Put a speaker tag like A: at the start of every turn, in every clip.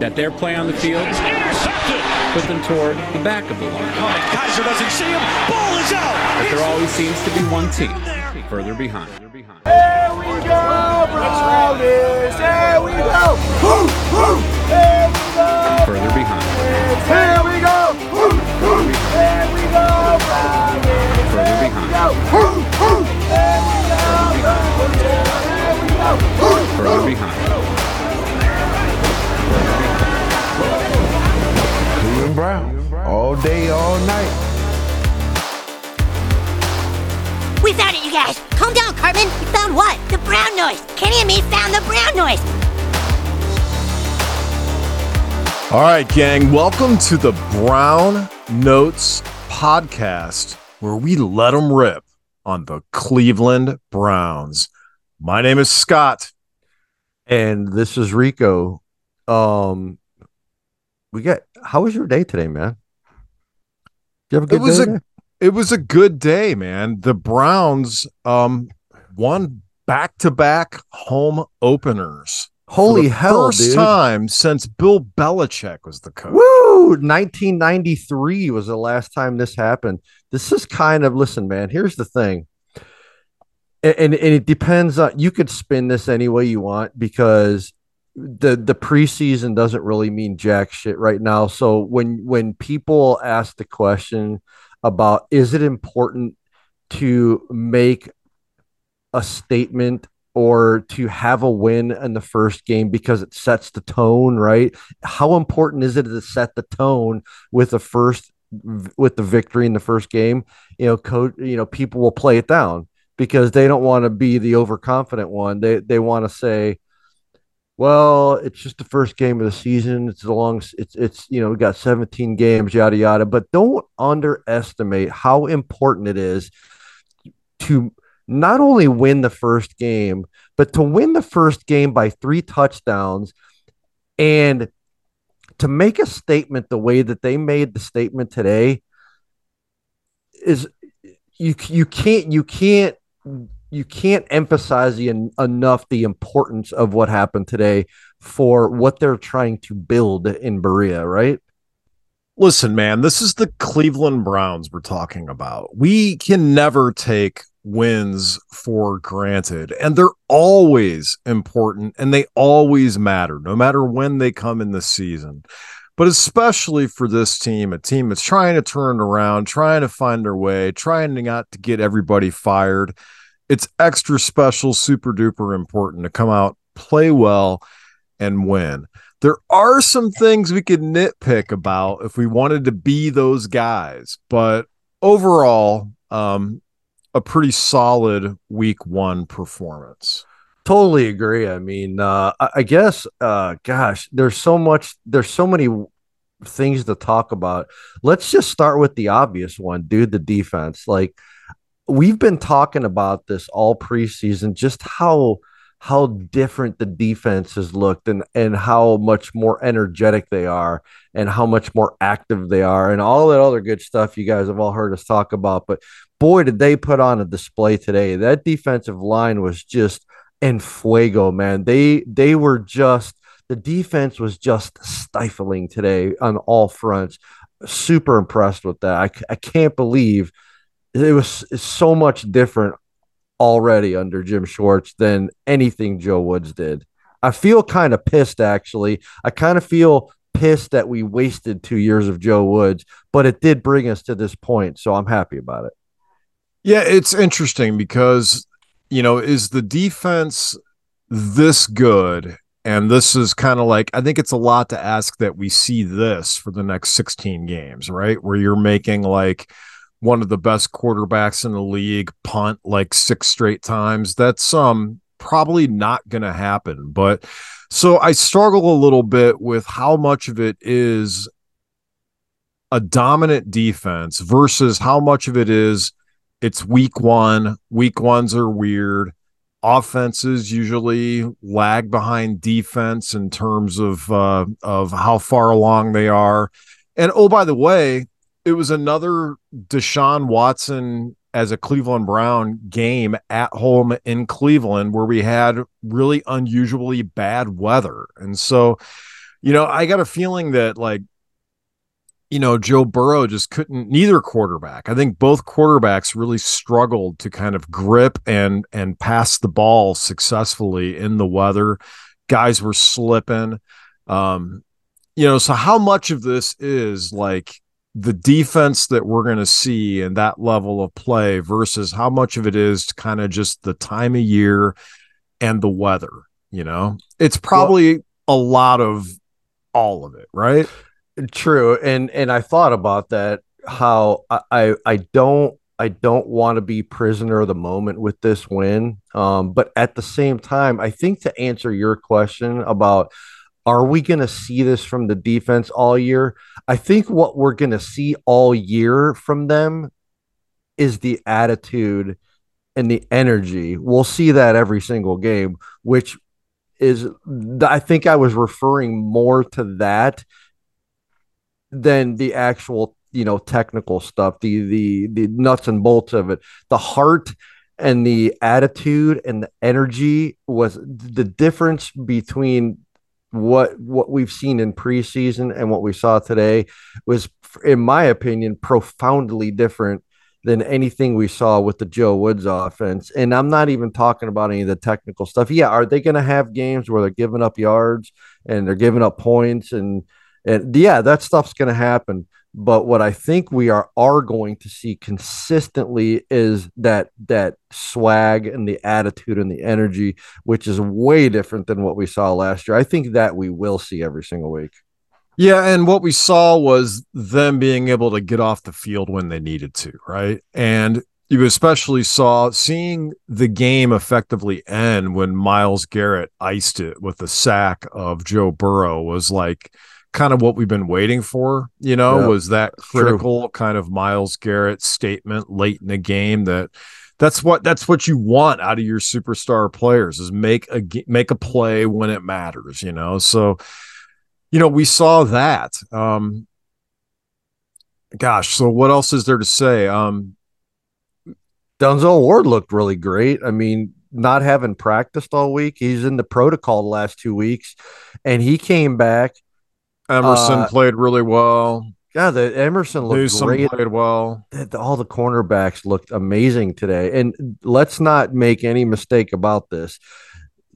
A: that their play on the field put them toward the back of the line.
B: Oh, Kaiser doesn't see him. Ball is out.
A: But there always seems to be one team further behind.
C: Here we go, Brownies! Here we go! Woo, woo! Here we go!
A: Further behind.
C: Here we go! Woo, woo! Here we go, Brownies!
A: Further behind.
C: Woo, woo! Here we go, Brownies! Here we go! Woo,
A: Further
C: woo!
A: behind.
D: Brown. All day, all night.
E: We found it, you guys! Calm down, Cartman! We found what? The brown noise! Kenny and me found the brown noise!
F: All right, gang, welcome to the Brown Notes podcast where we let them rip on the Cleveland Browns. My name is Scott.
G: and this is Rico. Um, we got. How was your day today, man? Did you have a good
F: It was
G: day?
F: a
G: today?
F: it was a good day, man. The Browns um won back-to-back home openers.
G: Holy
F: the
G: hell,
F: First
G: dude!
F: time since Bill Belichick was the coach.
G: Woo! 1993 was the last time this happened. This is kind of listen, man. Here's the thing, and and, and it depends on. You could spin this any way you want because the the preseason doesn't really mean jack shit right now. So when when people ask the question about is it important to make a statement or to have a win in the first game because it sets the tone, right? How important is it to set the tone with the first with the victory in the first game? You know, coach, you know, people will play it down because they don't want to be the overconfident one. They they want to say, well, it's just the first game of the season. It's a long it's it's you know, we got 17 games, yada yada. But don't underestimate how important it is to not only win the first game, but to win the first game by three touchdowns and to make a statement the way that they made the statement today is you you can't you can't you can't emphasize the, enough the importance of what happened today for what they're trying to build in Berea, right?
F: Listen, man, this is the Cleveland Browns we're talking about. We can never take wins for granted, and they're always important and they always matter, no matter when they come in the season. But especially for this team, a team that's trying to turn around, trying to find their way, trying not to get everybody fired. It's extra special, super duper important to come out, play well, and win. There are some things we could nitpick about if we wanted to be those guys, but overall, um, a pretty solid week one performance.
G: Totally agree. I mean, uh, I, guess, uh, gosh, there's so much, there's so many things to talk about. Let's just start with the obvious one, dude. The defense. Like we've been talking about this all preseason, just how how different the defense has looked and and how much more energetic they are and how much more active they are and all that other good stuff you guys have all heard us talk about. But boy, did they put on a display today. That defensive line was just en fuego, man. They they were just the defense was just stifling today on all fronts. Super impressed with that. I, I can't believe it was so much different already under Jim Schwartz than anything Joe Woods did. I feel kind of pissed actually. I kind of feel pissed that we wasted two years of Joe Woods, but it did bring us to this point. So I'm happy about it.
F: Yeah, it's interesting because, you know, is the defense this good? And this is kind of like, I think it's a lot to ask that we see this for the next 16 games, right? Where you're making like one of the best quarterbacks in the league punt like six straight times. That's um probably not going to happen. But so I struggle a little bit with how much of it is a dominant defense versus how much of it is it's week one. Week ones are weird. Offenses usually lag behind defense in terms of uh, of how far along they are. And oh, by the way, it was another Deshaun Watson as a Cleveland Brown game at home in Cleveland where we had really unusually bad weather. And so, you know, I got a feeling that like you know, Joe Burrow just couldn't neither quarterback. I think both quarterbacks really struggled to kind of grip and and pass the ball successfully in the weather. Guys were slipping. Um, you know, so how much of this is like the defense that we're going to see in that level of play versus how much of it is kind of just the time of year and the weather, you know? It's probably well, a lot of all of it, right?
G: True, and and I thought about that. How I I don't I don't want to be prisoner of the moment with this win. Um, but at the same time, I think to answer your question about are we going to see this from the defense all year? I think what we're going to see all year from them is the attitude and the energy. We'll see that every single game, which is I think I was referring more to that than the actual you know technical stuff the the the nuts and bolts of it the heart and the attitude and the energy was the difference between what what we've seen in preseason and what we saw today was in my opinion profoundly different than anything we saw with the Joe Woods offense. And I'm not even talking about any of the technical stuff. Yeah, are they going to have games where they're giving up yards and they're giving up points and and yeah, that stuff's going to happen. But what I think we are are going to see consistently is that that swag and the attitude and the energy, which is way different than what we saw last year. I think that we will see every single week.
F: Yeah, and what we saw was them being able to get off the field when they needed to, right? And you especially saw seeing the game effectively end when Myles Garrett iced it with the sack of Joe Burrow was like kind of what we've been waiting for, you know, yeah, was that critical true. kind of Myles Garrett statement late in the game that that's what that's what you want out of your superstar players is make a make a play when it matters, you know. So you know, we saw that. Um gosh, so what else is there to say? Um
G: Denzel Ward looked really great. I mean, not having practiced all week, he's in the protocol the last two weeks, and he came back
F: Emerson uh, played really well.
G: Yeah, the Emerson looked Newsome great.
F: Played well.
G: All the cornerbacks looked amazing today. And let's not make any mistake about this.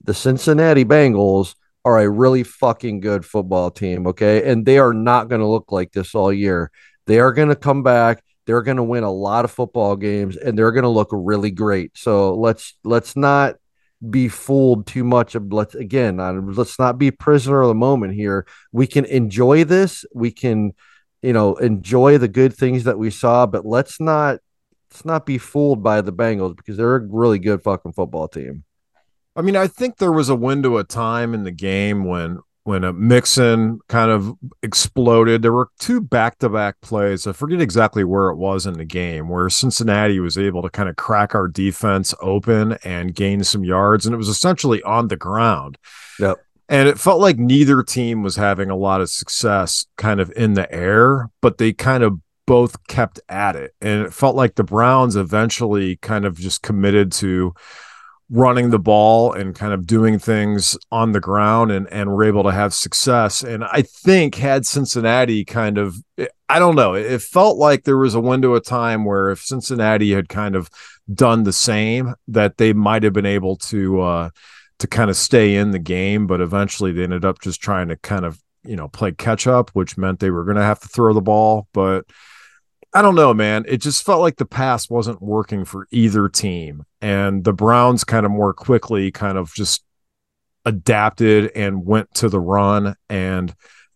G: The Cincinnati Bengals are a really fucking good football team. Okay, and they are not going to look like this all year. They are going to come back. They're going to win a lot of football games, and they're going to look really great. So let's let's not be fooled too much of let's again let's not be prisoner of the moment here. We can enjoy this. We can you know enjoy the good things that we saw but let's not let's not be fooled by the bengals because they're a really good fucking football team.
F: I mean i think there was a window of time in the game when when a Mixon kind of exploded. There were two back to back plays. I forget exactly where it was in the game where Cincinnati was able to kind of crack our defense open and gain some yards. And it was essentially on the ground.
G: Yep.
F: And it felt like neither team was having a lot of success kind of in the air, but they kind of both kept at it. And it felt like the Browns eventually kind of just committed to running the ball and kind of doing things on the ground and and were able to have success. And i think had cincinnati kind of i don't know it felt like there was a window of time where if cincinnati had kind of done the same that they might have been able to uh to kind of stay in the game but eventually they ended up just trying to kind of you know play catch up which meant they were going to have to throw the ball. But I don't know, man. It just felt like the pass wasn't working for either team. And the Browns kind of more quickly kind of just adapted and went to the run and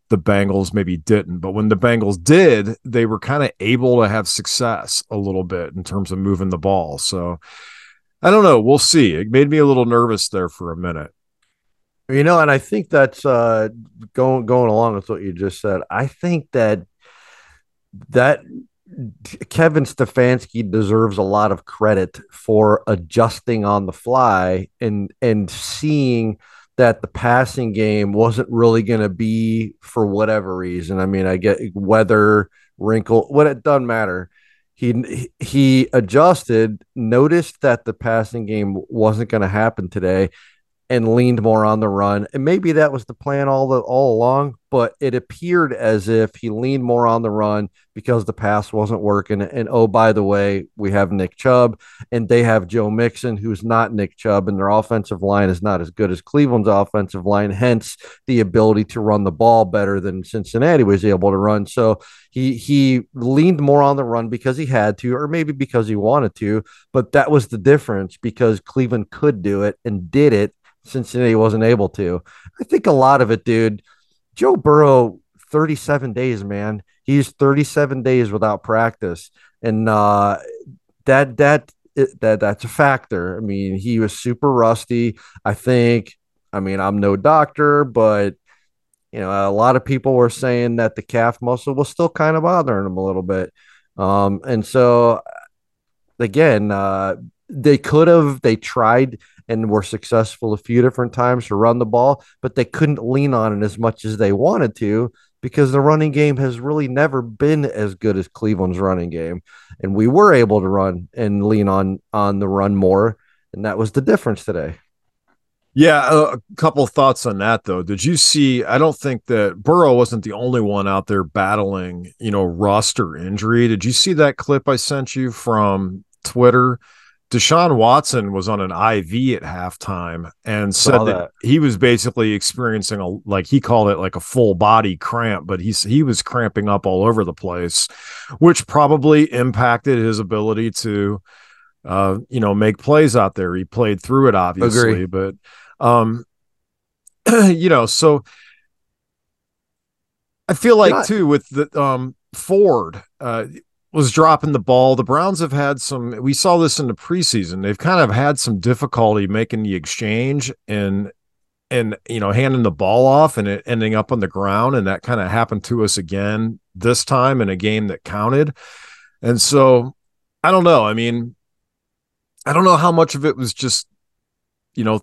F: the Bengals maybe didn't. But when the Bengals did, they were kind of able to have success a little bit in terms of moving the ball. So I don't know. We'll see. It made me a little nervous there for a minute.
G: You know, and I think that's uh going going along with what you just said. I think that that Kevin Stefanski deserves a lot of credit for adjusting on the fly and and seeing that the passing game wasn't really going to be for whatever reason. I mean, I get weather, wrinkle, what it doesn't matter. He he adjusted, noticed that the passing game wasn't going to happen today, and leaned more on the run. And maybe that was the plan all the all along, but it appeared as if he leaned more on the run because the pass wasn't working. And oh, by the way, we have Nick Chubb and they have Joe Mixon, who's not Nick Chubb, and their offensive line is not as good as Cleveland's offensive line, hence the ability to run the ball better than Cincinnati was able to run. So he he leaned more on the run because he had to, or maybe because he wanted to, but that was the difference because Cleveland could do it and did it Cincinnati wasn't able to. I think a lot of it, dude. Joe Burrow, 37 days, man. He's 37 days without practice. And uh that that that that's a factor. I mean, he was super rusty. I think, I mean, I'm no doctor, but you know, a lot of people were saying that the calf muscle was still kind of bothering him a little bit. Um, and so again, uh, they could have they tried and were successful a few different times to run the ball, but they couldn't lean on it as much as they wanted to because the running game has really never been as good as Cleveland's running game. And we were able to run and lean on on the run more, and that was the difference today.
F: Yeah, a couple thoughts on that though. Did you see? I don't think that Burrow wasn't the only one out there battling, you know, roster injury. Did you see that clip I sent you from Twitter? Deshaun Watson was on an IV at halftime and said that. that. he was basically experiencing a like he called it like a full body cramp, but he's he was cramping up all over the place, which probably impacted his ability to uh you know make plays out there. He played through it obviously, Agree. but um you know, so I feel like too with the um Ford, uh was dropping the ball. The Browns have had some, we saw this in the preseason. They've kind of had some difficulty making the exchange and, and, you know, handing the ball off and it ending up on the ground. And that kind of happened to us again this time in a game that counted. And so I don't know. I mean, I don't know how much of it was just, you know,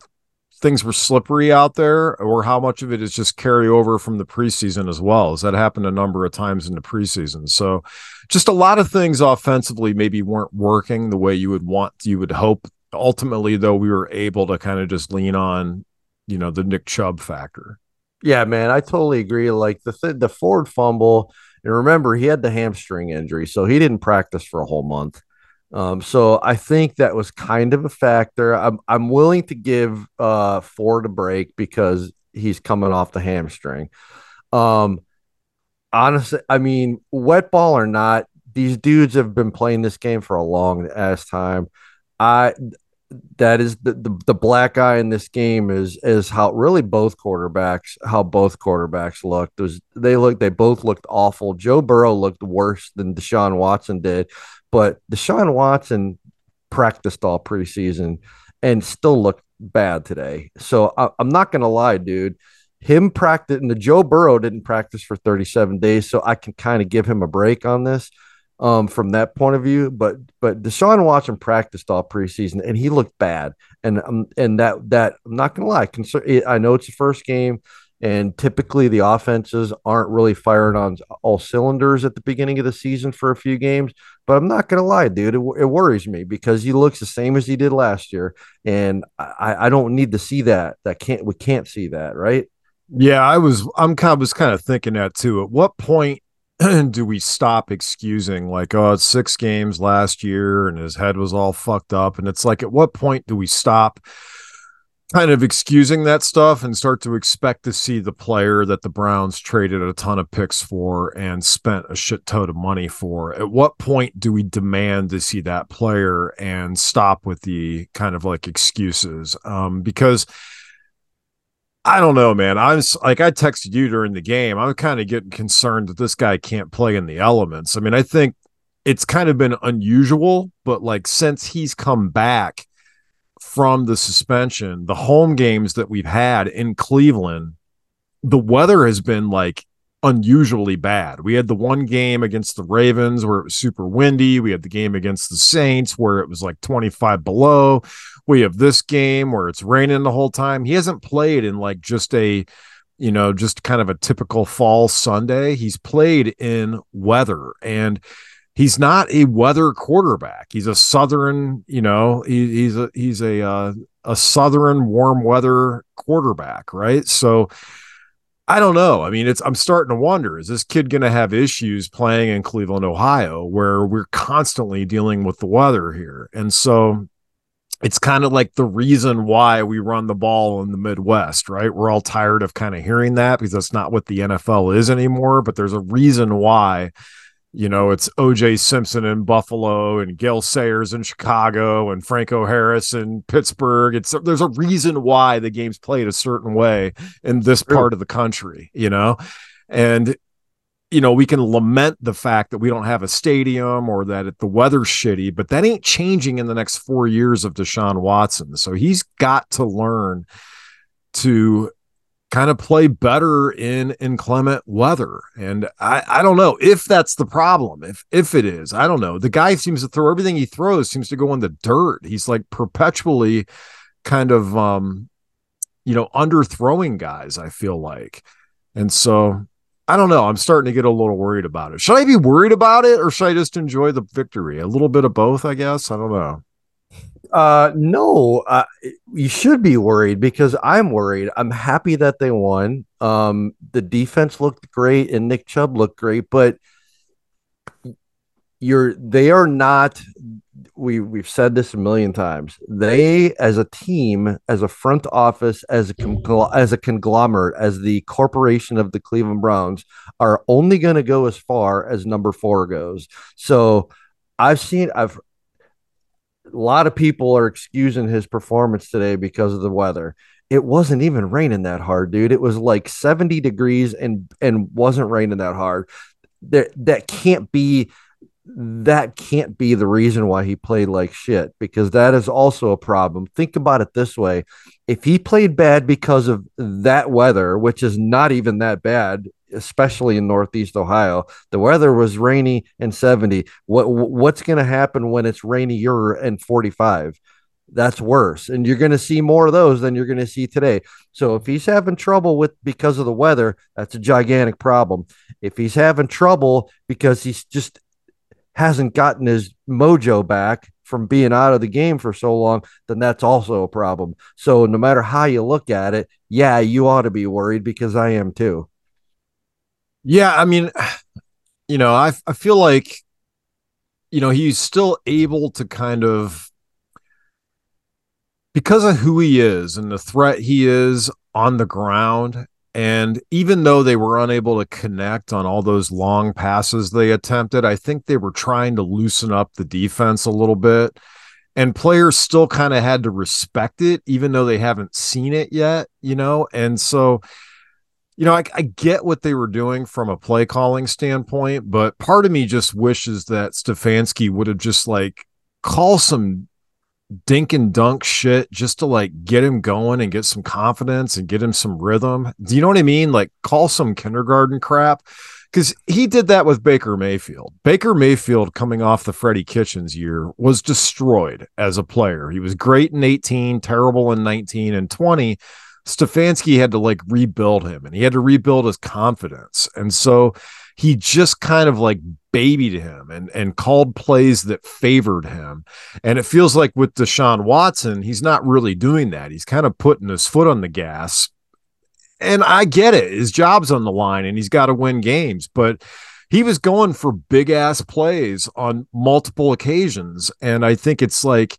F: things were slippery out there or how much of it is just carry over from the preseason as well? As that happened a number of times in the preseason? So just a lot of things offensively maybe weren't working the way you would want you would hope. Ultimately though we were able to kind of just lean on you know the nick chubb factor.
G: Yeah man i totally agree. Like the th- the ford fumble and remember he had the hamstring injury so he didn't practice for a whole month um, so I think that was kind of a factor. I'm I'm willing to give uh, Ford a break because he's coming off the hamstring. Um, honestly, I mean, wet ball or not, these dudes have been playing this game for a long ass time. I that is the, the, the black eye in this game is is how really both quarterbacks how both quarterbacks looked. Was they looked they both looked awful. Joe Burrow looked worse than Deshaun Watson did. But Deshaun Watson practiced all preseason and still looked bad today. So I, am not to lie, dude. Him practice and the Joe Burrow didn't practice for 37 days, so I can kind of give him a break on this um, from that point of view. But but Deshaun Watson practiced all preseason and he looked bad. And um, and that that I'm not gonna lie, concern, I know it's the first game. And typically, the offenses aren't really firing on all cylinders at the beginning of the season for a few games. But I'm not to lie, dude, it, it, worries me because he looks the same as he did last year, and I, I don't need to see that. That can't we can't see that, right?
F: Yeah, I was I'm kind of was kind of thinking that too. At what point do we stop excusing like oh it's six games last year and his head was all fucked up and it's like at what point do we stop kind of excusing that stuff and start to expect to see the player that the Browns traded a ton of picks for and spent a shit ton of money for. At what point do we demand to see that player and stop with the kind of like excuses? Um, because I don't know, man. I'm like I texted you during the game. I'm kind of getting concerned that this guy can't play in the elements. I mean, I think it's kind of been unusual, but like since he's come back from the suspension, the home games that we've had in Cleveland, the weather has been like unusually bad. We had the one game against the Ravens where it was super windy. We had the game against the Saints where it was like 25 below. We have this game where it's raining the whole time. He hasn't played in like just a you know, just kind of a typical fall Sunday. He's played in weather and he's not a weather quarterback. He's a southern, you know, he, he's a he's a uh, a southern warm weather quarterback, right? So I don't know. I mean, it's I'm starting to wonder is this kid going to have issues playing in Cleveland, Ohio, where we're constantly dealing with the weather here. And so it's kind of like the reason why we run the ball in the Midwest, right? We're all tired of kind of hearing that because that's not what the NFL is anymore, but there's a reason why you know, it's OJ Simpson in Buffalo and Gale Sayers in Chicago and Franco Harris in Pittsburgh. It's there's a reason why the game's played a certain way in this part of the country, you know, and you know we can lament the fact that we don't have a stadium or that the weather's shitty, but that ain't changing in the next four years of Deshaun Watson. So he's got to learn to kind of play better in inclement weather. And I, I don't know if that's the problem. If if it is, I don't know. The guy seems to throw everything he throws seems to go in the dirt. He's like perpetually kind of um you know underthrowing guys, I feel like. And so I don't know. I'm starting to get a little worried about it. Should I be worried about it or should I just enjoy the victory? A little bit of both, I guess. I don't know.
G: Uh, no, uh, you should be worried because I'm worried. I'm happy that they won. Um, the defense looked great and Nick Chubb looked great, but you're they are not. We we've said this a million times. They, as a team, as a front office, as a as a conglomerate, as the corporation of the Cleveland Browns, are only going to go as far as number four goes. So. I've seen I've a lot of people are excusing his performance today because of the weather. It wasn't even raining that hard, dude. It was like 70 degrees and and wasn't raining that hard. That that can't be that can't be the reason why he played like shit because that is also a problem. Think about it this way. If he played bad because of that weather, which is not even that bad, especially in Northeast Ohio. The weather was rainy and 70. What what's going to happen when it's rainier and 45? That's worse. And you're going to see more of those than you're going to see today. So if he's having trouble with because of the weather, that's a gigantic problem. If he's having trouble because he's just hasn't gotten his mojo back from being out of the game for so long, then that's also a problem. So no matter how you look at it, yeah, you ought to be worried because I am too.
F: Yeah, I mean, you know, I I feel like you know, he's still able to kind of because of who he is and the threat he is on the ground and even though they were unable to connect on all those long passes they attempted, I think they were trying to loosen up the defense a little bit. And players still kind of had to respect it, even though they haven't seen it yet, you know? And so you know, I, I, get what they were doing from a play calling standpoint, but part of me just wishes that Stefanski would have just like call some dink and dunk shit just to like get him going and get some confidence and get him some rhythm. Do you know what I mean? Like call some kindergarten crap because he did that with Baker Mayfield. Baker Mayfield, coming off the Freddie Kitchens year, was destroyed as a player. He was great in 18, terrible in 19 and 20 Stefanski had to like rebuild him and he had to rebuild his confidence. And so he just kind of like babied him and, and called plays that favored him. And it feels like with Deshaun Watson, he's not really doing that. He's kind of putting his foot on the gas. And I get it. His job's on the line and he's got to win games. But he was going for big ass plays on multiple occasions. And I think it's like,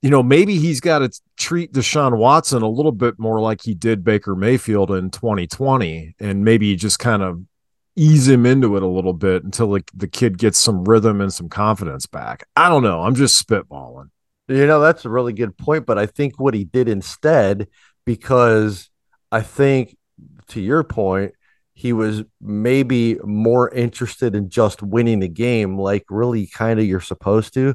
F: you know, maybe he's got to treat Deshaun Watson a little bit more like he did Baker Mayfield in 2020, and maybe just kind of ease him into it a little bit until the, the kid gets some rhythm and some confidence back. I don't know. I'm just spitballing.
G: You know, that's a really good point. But I think what he did instead, because I think to your point, he was maybe more interested in just winning the game, like really kind of you're supposed to.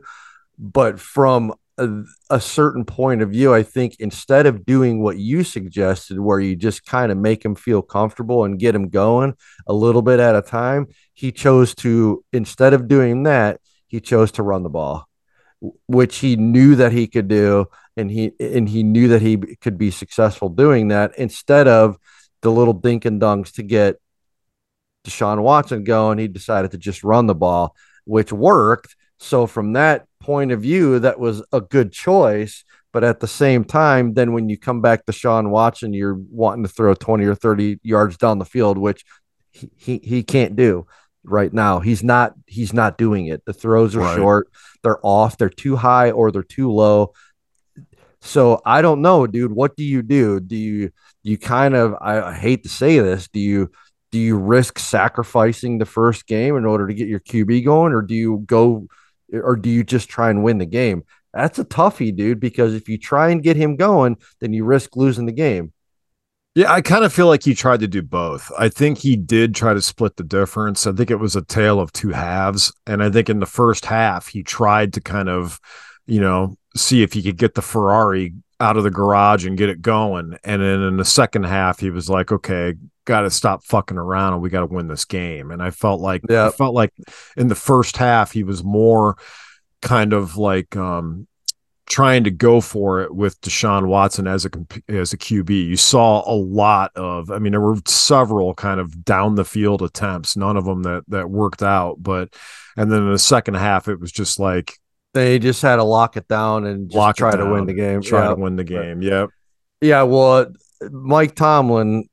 G: But from a, a, certain point of view, I think instead of doing what you suggested, where you just kind of make him feel comfortable and get him going a little bit at a time, he chose to, instead of doing that, he chose to run the ball, which he knew that he could do. And he, and he knew that he could be successful doing that instead of the little dink and dunks to get Deshaun Watson going. He decided to just run the ball, which worked. So from that point of view, that was a good choice. But at the same time, then when you come back to Sean Watson, you're wanting to throw 20 or 30 yards down the field, which he, he, he can't do right now. He's not he's not doing it. The throws are
F: Right.
G: short, they're off, they're too high or they're too low. So I don't know, dude. What do you do? Do you you kind of I, I hate to say this, do you do you risk sacrificing the first game in order to get your QB going, or do you go or do you just try and win the game? That's a toughie, dude, because if you try and get him going, then you risk losing the game.
F: Yeah, I kind of feel like he tried to do both. I think he did try to split the difference. I think it was a tale of two halves. And I think in the first half, he tried to kind of, you know, see if he could get the Ferrari out of the garage and get it going. And then in the second half, he was like, okay, got to stop fucking around and we got to win this game. And I felt like,
G: Yeah.
F: I felt like in the first half, he was more kind of like, um, trying to go for it with Deshaun Watson as a as a QB. You saw a lot of I mean there were several kind of down the field attempts, none of them that that worked out, but and then in the second half it was just like
G: They just had to lock it down and just
F: lock it
G: try to win the game.
F: try
G: Yeah.
F: to win the game. Yep.
G: Yeah, well, Mike Tomlin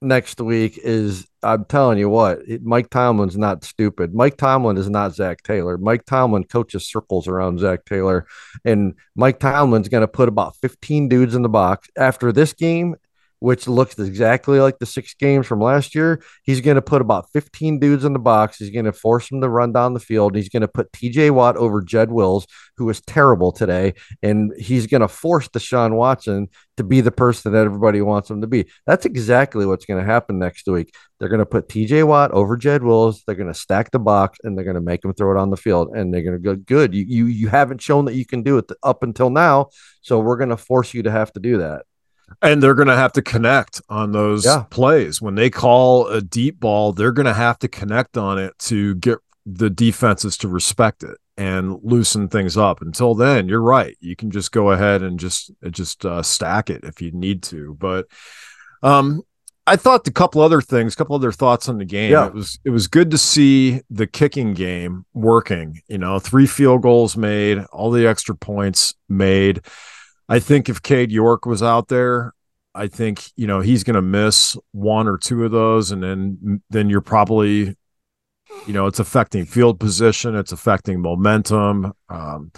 G: next week is I'm telling you what, Mike Tomlin's not stupid. Mike Tomlin is not Zac Taylor. Mike Tomlin coaches circles around Zac Taylor, and Mike Tomlin's going to put about 15 dudes in the box after this game. Which looks exactly like the six games from last year. He's going to put about 15 dudes in the box. He's going to force them to run down the field. He's going to put TJ Watt over Jed Wills, who was terrible today. And he's going to force Deshaun Watson to be the person that everybody wants him to be. That's exactly what's going to happen next week. They're going to put TJ Watt over Jed Wills. They're going to stack the box and they're going to make him throw it on the field. And they're going to go, good. You, you, you haven't shown that you can do it up until now. So we're going to force you to have to do that.
F: And they're going to have to connect on those
G: Yeah.
F: plays. When they call a deep ball, they're going to have to connect on it to get the defenses to respect it and loosen things up. Until then, you're right. You can just go ahead and just just uh, stack it if you need to. But um, I thought a couple other things, a couple other thoughts on the game.
G: Yeah.
F: It was it was good to see the kicking game working. You know, three field goals made, all the extra points made. I think if Cade York was out there, I think you know he's going to miss one or two of those, and then then you're probably, you know, it's affecting field position, it's affecting momentum. Um,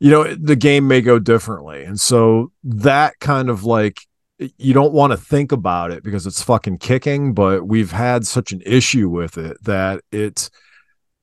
F: you know, the game may go differently, and so that kind of like you don't want to think about it because it's fucking kicking, but we've had such an issue with it that it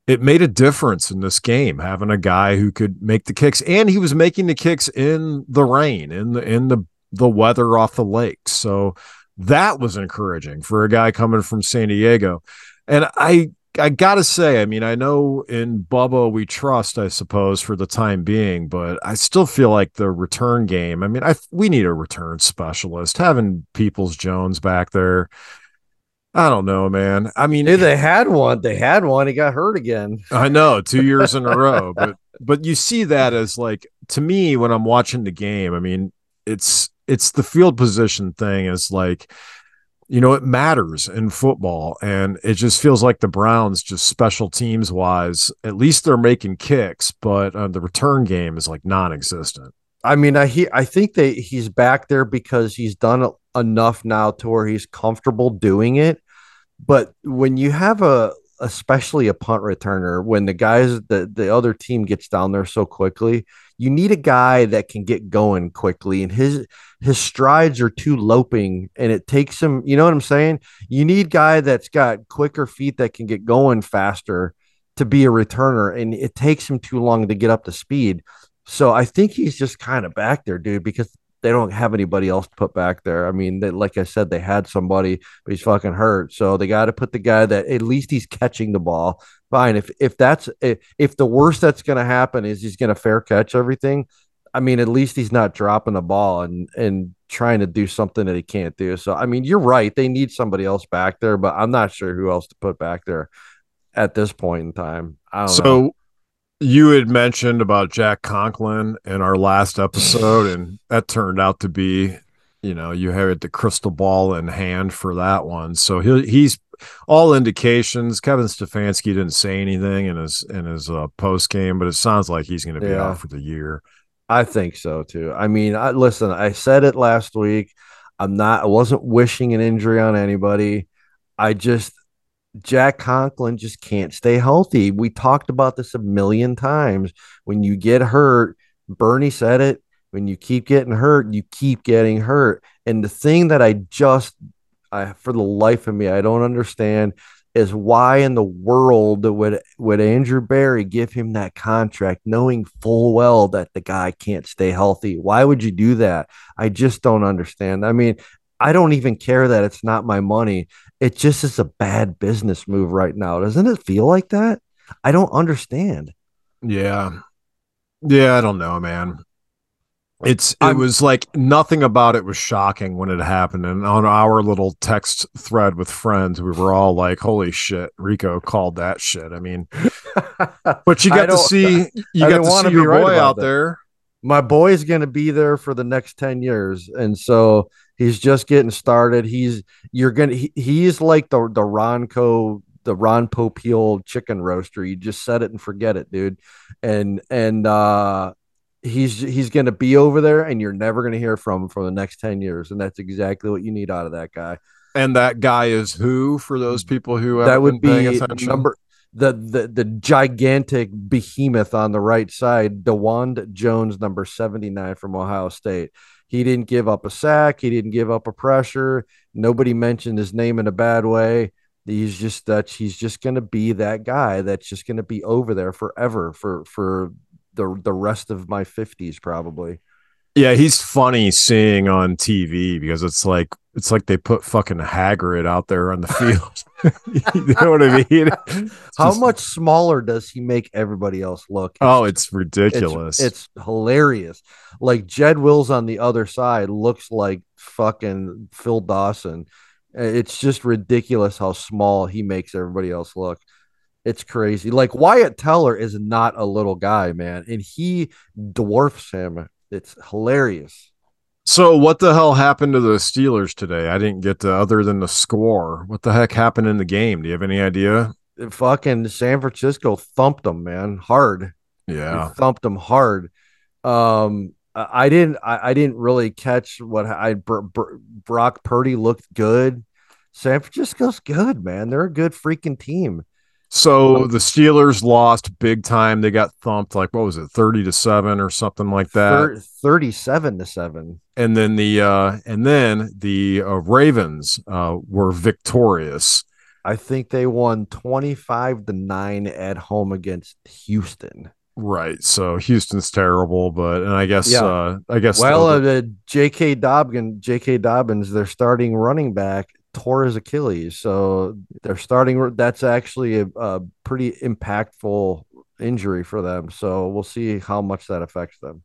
F: it made a difference in this game having a guy who could make the kicks and he was making the kicks in the rain in the in the the weather off the lake. So that was encouraging for a guy coming from San Diego. And I I got to say I mean I know in Bubba we trust I suppose for the time being but I still feel like the return game I mean I we need a return specialist. Having Peoples Jones back there I don't know man I mean
G: Dude, they had one. They had one. He got hurt again.
F: I know, two years in a row, but but you see that as like to me when I'm watching the game. I mean, it's it's the field position thing is like, you know, it matters in football, and it just feels like the Browns, just special teams wise, at least they're making kicks, but uh, the return game is like non-existent.
G: I mean, I he I think that he's back there because he's done enough now to where he's comfortable doing it. But when you have a especially a punt returner, when the guys the the other team gets down there so quickly, you need a guy that can get going quickly. And his his strides are too loping, and it takes him. You know what I'm saying? You need guy that's got quicker feet that can get going faster to be a returner, and it takes him too long to get up to speed. So I think he's just kind of back there, dude, because they don't have anybody else to put back there. I mean, they, like I said, they had somebody, but he's fucking hurt. So they got to put the guy that at least he's catching the ball. Fine. If if that's if, if the worst that's going to happen is he's going to fair catch everything, I mean, at least he's not dropping the ball and and trying to do something that he can't do. So I mean, you're right. They need somebody else back there, but I'm not sure who else to put back there at this point in time. I don't
F: So
G: know.
F: You had mentioned about Jack Conklin in our last episode, and that turned out to be, you know, you had the crystal ball in hand for that one. So he, he's all indications. Kevin Stefanski didn't say anything in his in his uh, post game, but it sounds like he's going to be
G: Yeah.
F: out for the year.
G: I think so too. I mean, I listen, I said it last week. I'm not I wasn't wishing an injury on anybody. I just Jack Conklin just can't stay healthy. We talked about this a million times. When you get hurt, Bernie said it, when you keep getting hurt, you keep getting hurt. And the thing that I just I for the life of me I don't understand is why in the world would would Andrew Berry give him that contract knowing full well that the guy can't stay healthy? Why would you do that? I just don't understand. I mean, I don't even care that it's not my money. It just is a bad business move right now. Doesn't it feel like that? I don't understand.
F: Yeah. Yeah, I don't know, man. It's it
G: I'm-
F: was like nothing about it was shocking when it happened. And on our little text thread with friends, we were all like, Holy shit, Rico called that shit. I mean, but you got to see you
G: I
F: got to see
G: be
F: your boy out
G: that.
F: there.
G: my boy's going to be there for the next 10 years and so he's just getting started. He's you're to he, he's like the the ronco the ron popeil chicken roaster. You just set it and forget it dude. And and uh he's he's going to be over there and you're never going to hear from him for the next 10 years. And that's exactly what you need out of that guy.
F: And that guy is who for those people who
G: that would
F: been
G: be
F: attention?
G: number the, the the gigantic behemoth on the right side, Dawand Jones, number 79 from Ohio State. He didn't give up a sack, he didn't give up a pressure. Nobody mentioned his name in a bad way. He's just that he's just gonna be that guy that's just gonna be over there forever for for the the rest of my 50s, probably.
F: Yeah, he's funny seeing on TV because it's like it's like they put fucking Hagrid out there on the field. you know what I mean? It's
G: How
F: just-
G: much smaller does he make everybody else look?
F: Oh, it's
G: It's-
F: ridiculous.
G: It's, hilarious. Like Jed Wills on the other side looks like fucking Phil Dawson. It's just ridiculous how small he makes everybody else look. It's crazy. Like Wyatt Teller is not a little guy, man, and he dwarfs him. It's hilarious.
F: So what the hell happened to the Steelers today? I didn't get to other than the score. What the heck happened in the game? Do you have any idea?
G: Fucking San Francisco thumped them, man, hard.
F: Yeah.
G: They thumped them hard. Um, I I didn't. I, I didn't really catch what I. Br- Br- Brock Purdy looked good. San Francisco's good, man. They're a good freaking team.
F: So the Steelers lost big time. They got thumped like what was it, 30 to 7 or something like that.
G: Thirty-seven to seven.
F: and then the uh and then the uh, Ravens uh were victorious.
G: I think they won twenty-five to nine at home against Houston.
F: Right. So Houston's terrible, but and I guess
G: Yeah.
F: uh I guess
G: Well, uh,
F: the-
G: the J.K. Dobbins, J.K. Dobbins, their starting running back tore his Achilles, so they're starting. That's actually a, a pretty impactful injury for them. So we'll see how much that affects them.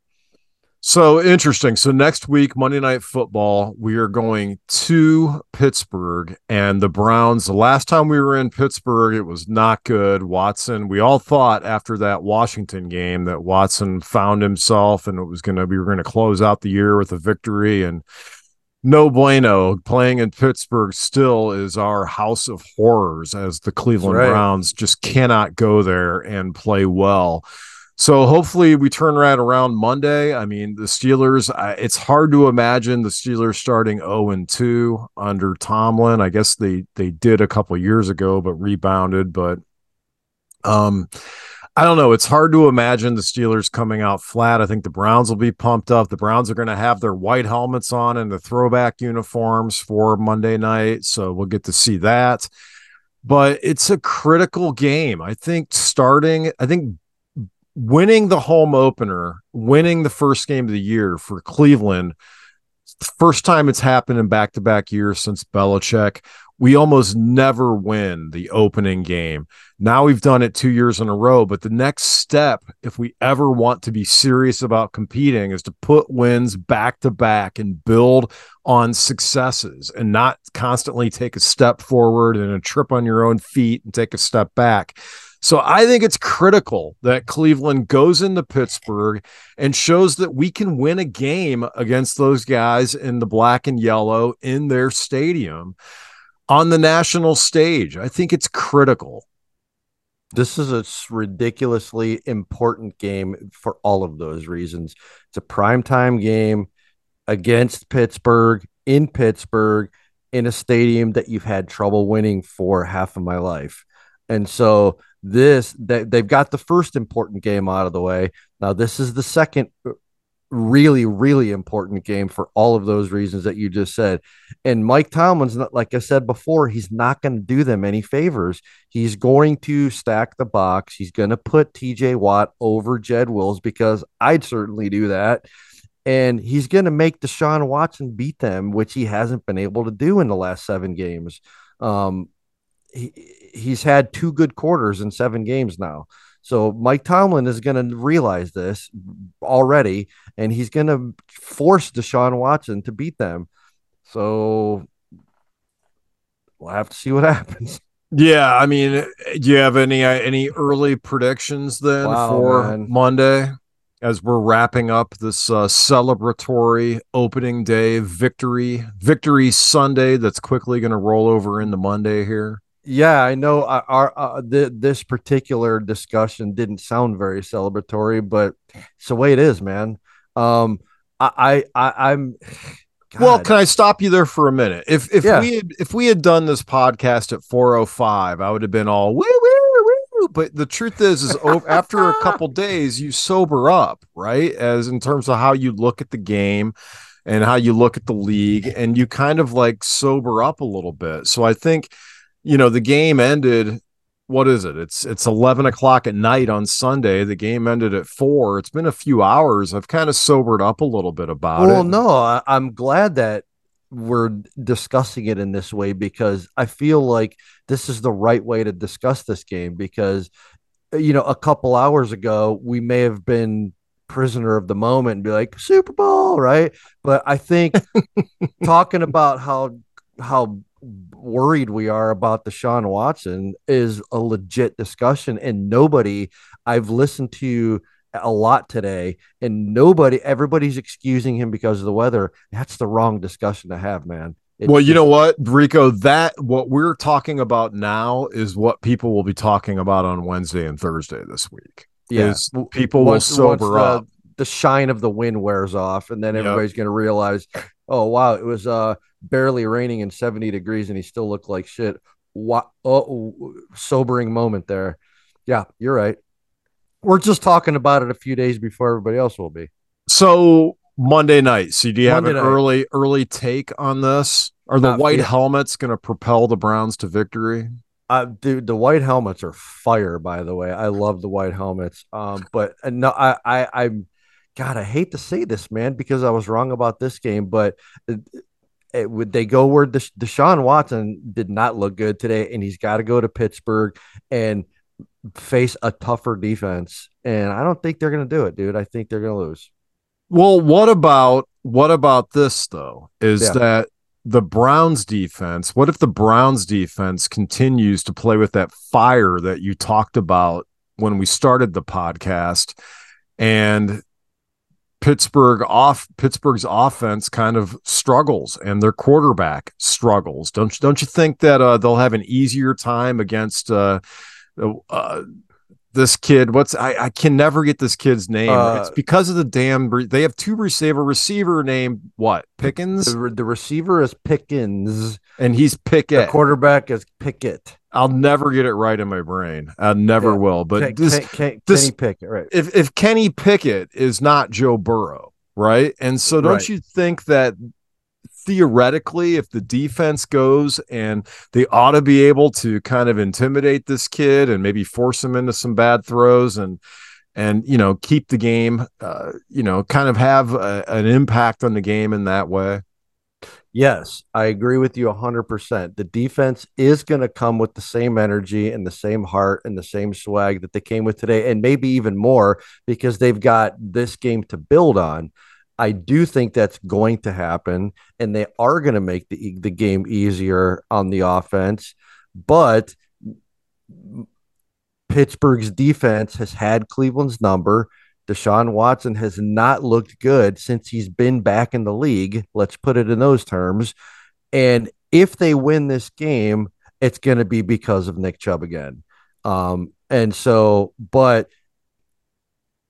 F: so interesting. So next week, Monday Night Football, we are going to Pittsburgh and the Browns. The last time we were in Pittsburgh, it was not good. Watson, we all thought after that Washington game that Watson found himself and it was gonna be, we were gonna close out the year with a victory and no bueno. Playing in Pittsburgh still is our house of horrors as the Cleveland
G: right.
F: Browns just cannot go there and play well. So hopefully we turn right around Monday. I mean, the Steelers, it's hard to imagine the Steelers starting 0 and 2 under Tomlin. I guess they they did a couple years ago but rebounded, but um I don't know. It's hard to imagine the Steelers coming out flat. I think the Browns will be pumped up. The Browns are going to have their white helmets on and the throwback uniforms for Monday night. So we'll get to see that. But it's a critical game. I think starting, I think winning the home opener, winning the first game of the year for Cleveland, first time it's happened in back to back years since Belichick. We almost never win the opening game. Now we've done it two years in a row, but the next step, if we ever want to be serious about competing, is to put wins back to back and build on successes and not constantly take a step forward and a trip on your own feet and take a step back. So I think it's critical that Cleveland goes into Pittsburgh and shows that we can win a game against those guys in the black and yellow in their stadium on the national stage. I think it's critical.
G: This is a ridiculously important game for all of those reasons. It's a primetime game against Pittsburgh in Pittsburgh in a stadium that you've had trouble winning for half of my life. And so this they, they've got the first important game out of the way. Now this is the second uh, really really important game for all of those reasons that you just said. And Mike Tomlin's not like I said before, he's not going to do them any favors. He's going to stack the box. He's going to put TJ Watt over Jed Wills because I'd certainly do that and he's going to make Deshaun Watson beat them, which he hasn't been able to do in the last seven games. Um, he, he's had two good quarters in seven games now. So Mike Tomlin is going to realize this already, and he's going to force Deshaun Watson to beat them. So we'll have to see what happens.
F: Yeah, I mean, do you have any uh, any early predictions then
G: Wow,
F: for
G: man.
F: Monday as we're wrapping up this uh, celebratory opening day victory victory Sunday that's quickly going to roll over into Monday here?
G: Yeah, I know. uh, Our uh, th- this particular discussion didn't sound very celebratory, but it's the way it is, man. Um, I, I, I I'm.
F: Well, can I stop you there for a minute? If if
G: Yeah.
F: we had if we had done this podcast at 405, I would have been all woo woo woo. But the truth is, is o- after a couple days, you sober up, right? As in terms of how you look at the game and how you look at the league, and you kind of like sober up a little bit. So I think, you know, the game ended. What is it? It's it's 11 o'clock at night on Sunday. The game ended at four. It's been a few hours. I've kind of sobered up a little bit about
G: well,
F: it.
G: Well, no, I, I'm glad that we're discussing it in this way because I feel like this is the right way to discuss this game because you know a couple hours ago we may have been prisoner of the moment and be like Super Bowl, right? But I think talking about how how worried we are about the Deshaun Watson is a legit discussion and nobody I've listened to a lot today and nobody everybody's excusing him because of the weather that's the wrong discussion to have man It's
F: well, you know what, Rico, that what we're talking about now is what people will be talking about on Wednesday and Thursday this week.
G: yeah
F: people will
G: once, once
F: sober
G: the,
F: up.
G: the shine of the wind wears off and then
F: Yep.
G: everybody's going to realize oh wow it was uh barely raining and 70 degrees and he still looked like shit what oh sobering moment there yeah you're right we're just talking about it a few days before everybody else will be
F: So Monday night. So do you have an
G: night.
F: early early take on this? Are the
G: Not
F: white helmets going to propel the Browns to victory?
G: Uh, dude, the white helmets are fire. By the way, I love the white helmets. Um, but uh, no, I, I, I'm, God, I hate to say this, man, because I was wrong about this game. But it, it, would they go where Desha- Deshaun Watson did not look good today, and he's got to go to Pittsburgh and face a tougher defense. And I don't think they're gonna do it, dude. I think they're gonna lose.
F: Well, what about what about this though? Is
G: Yeah.
F: that the Browns defense? What if the Browns defense continues to play with that fire that you talked about when we started the podcast and Pittsburgh off Pittsburgh's offense kind of struggles and their quarterback struggles. Don't you, don't you think that uh, they'll have an easier time against uh, uh, this kid? What's I, I can never get this kid's name.
G: Uh,
F: it's because of the damn. They have two receiver receiver named what Pickens,
G: The, the receiver is Pickens.
F: and he's Pickett.
G: The quarterback is Pickett.
F: I'll never get it right in my brain. I never
G: Yeah.
F: will. But
G: Ken-
F: this,
G: Ken- Ken-
F: this-
G: Kenny Pickett, right?
F: if if Kenny Pickett is not Joe Burrow, right? And so don't
G: Right.
F: you think that theoretically if the defense goes and they ought to be able to kind of intimidate this kid and maybe force him into some bad throws and and you know keep the game uh you know kind of have a, an impact on the game in that way
G: Yes, I agree with you 100%. The defense is going to come with the same energy and the same heart and the same swag that they came with today, and maybe even more because they've got this game to build on. I do think that's going to happen, and they are going to make the, the game easier on the offense. But Pittsburgh's defense has had Cleveland's number. Deshaun Watson has not looked good since he's been back in the league. Let's put it in those terms. And if they win this game, it's going to be because of Nick Chubb again. Um, and so, but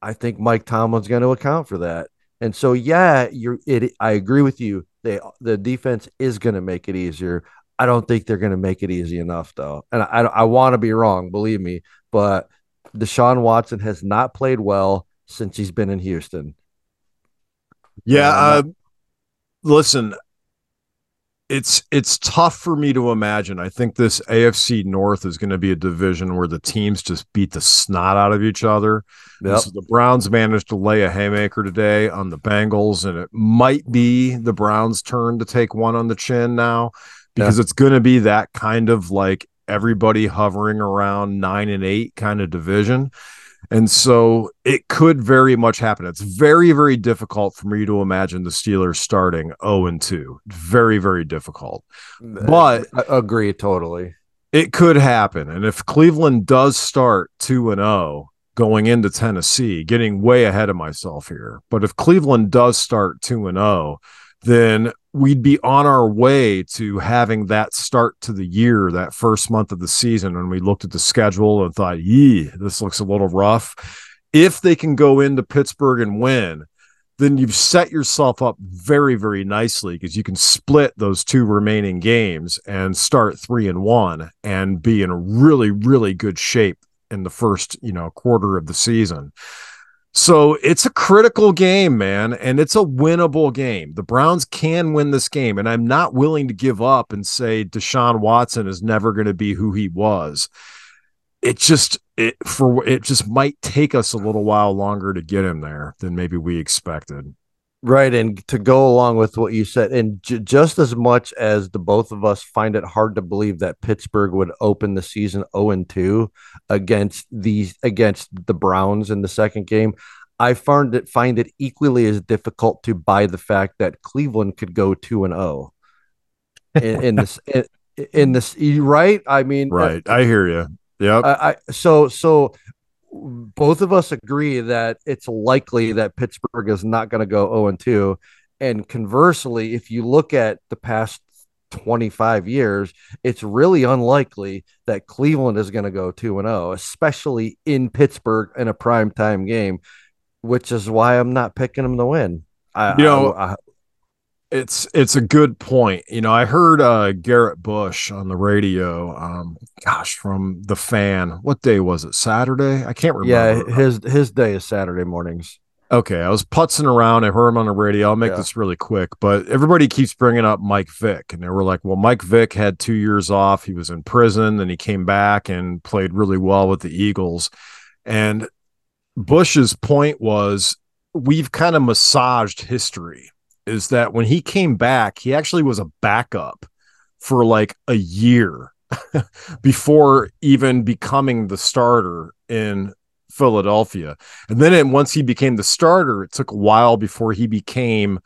G: I think Mike Tomlin's going to account for that. And so, yeah, you're it. I agree with you. They the defense is going to make it easier. I don't think they're going to make it easy enough, though. And I, I want to be wrong, believe me. But Deshaun Watson has not played well since he's been in Houston.
F: Yeah. Uh, listen, it's it's tough for me to imagine. I think this AFC North is going to be a division where the teams just beat the snot out of each other. Yep. So the Browns managed to lay a haymaker today on the Bengals, and it might be the Browns' turn to take one on the chin now because yeah. it's going to be that kind of like everybody hovering around nine and eight kind of division. And so it could very much happen. It's very, very difficult for me to imagine the Steelers starting 0 and 2. Very, very difficult. But
G: I agree totally.
F: It could happen. And if Cleveland does start 2 and 0 going into Tennessee, getting way ahead of myself here. But if Cleveland does start 2 and 0, then we'd be on our way to having that start to the year, that first month of the season, when we looked at the schedule and thought, yee, this looks a little rough. If they can go into Pittsburgh and win, then you've set yourself up very, very nicely because you can split those two remaining games and start three and one and be in a really, really good shape in the first, you know, quarter of the season. So it's a critical game, man, and it's a winnable game. The Browns can win this game, and I'm not willing to give up and say Deshaun Watson is never going to be who he was. It just it for it just might take us a little while longer to get him there than maybe we expected.
G: Right. And to go along with what you said, and j- just as much as the both of us find it hard to believe that Pittsburgh would open the season 0 and 2 against these against the Browns in the second game, I found it find it equally as difficult to buy the fact that Cleveland could go 2 and 0 in, in this in, in this right? I mean, uh,
F: right. I hear you. Yeah.
G: I, I so so both of us agree that it's likely that Pittsburgh is not going to go 0 and 2. And conversely, if you look at the past 25 years, it's really unlikely that Cleveland is going to go 2 and 0, especially in Pittsburgh in a prime time game, which is why I'm not picking them to win. I,
F: you know, I, it's it's a good point. You know, I heard uh Garrett Bush on the radio. Um, gosh, from the fan. What day was it? Saturday? I can't remember.
G: Yeah, his his day is Saturday mornings.
F: Okay, I was putzing around. I heard him on the radio. I'll make yeah. this really quick, but everybody keeps bringing up Mike Vick, and they were like, "Well, Mike Vick had two years off. He was in prison, then he came back and played really well with the Eagles." And Bush's point was, we've kind of massaged history is that when he came back, he actually was a backup for like a year before even becoming the starter in Philadelphia. And then once he became the starter, it took a while before he became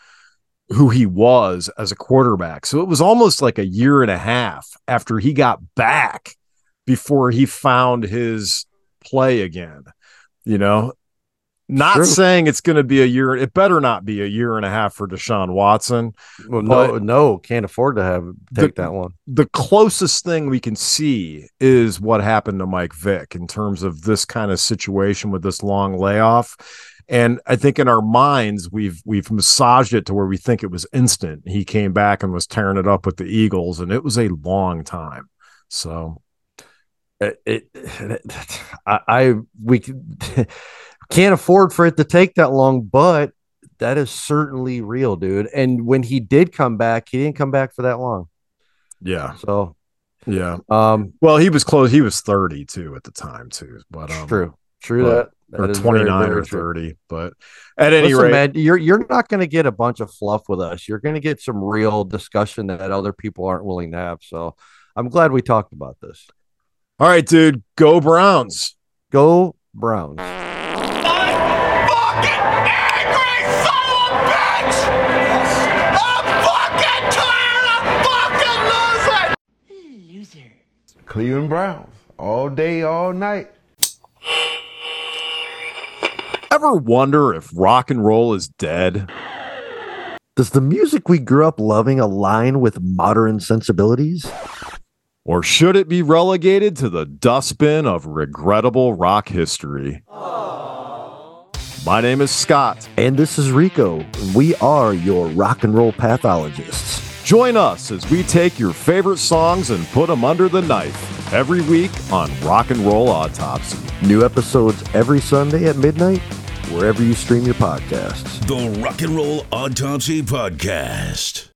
F: who he was as a quarterback. So it was almost like a year and a half after he got back before he found his play again. You know, not True. saying it's going to be a year. It better not be a year and a half for Deshaun Watson.
G: Well, uh, no, no, can't afford to have take the, that one.
F: The closest thing we can see is what happened to Mike Vick in terms of this kind of situation with this long layoff. And I think in our minds we've we've massaged it to where we think it was instant. He came back and was tearing it up with the Eagles, and it was a long time. So
G: it, it I, I we can't afford for it to take that long, but that is certainly real, dude. And when he did come back, he didn't come back for that long.
F: Yeah.
G: So,
F: yeah. Um. Well, he was close. He was thirty two at the time too. But um,
G: true, true that.
F: that or twenty nine or thirty. True. But at any
G: Listen,
F: rate,
G: man, you're you're not going to get a bunch of fluff with us. You're going to get some real discussion that other people aren't willing to have. So, I'm glad we talked about this.
F: All right, dude. Go Browns.
G: Go Browns.
D: Cleveland Browns all day, all night.
F: Ever wonder if rock and roll is dead?
G: Does the music we grew up loving align with modern sensibilities?
F: Or should it be relegated to the dustbin of regrettable rock history? My name is Scott.
G: And this is Rico. We are your rock and roll pathologists.
F: Join us as we take your favorite songs and put them under the knife every week on Rock and Roll Autopsy.
G: New episodes every Sunday at midnight, wherever you stream your podcasts.
H: The Rock and Roll Autopsy Podcast.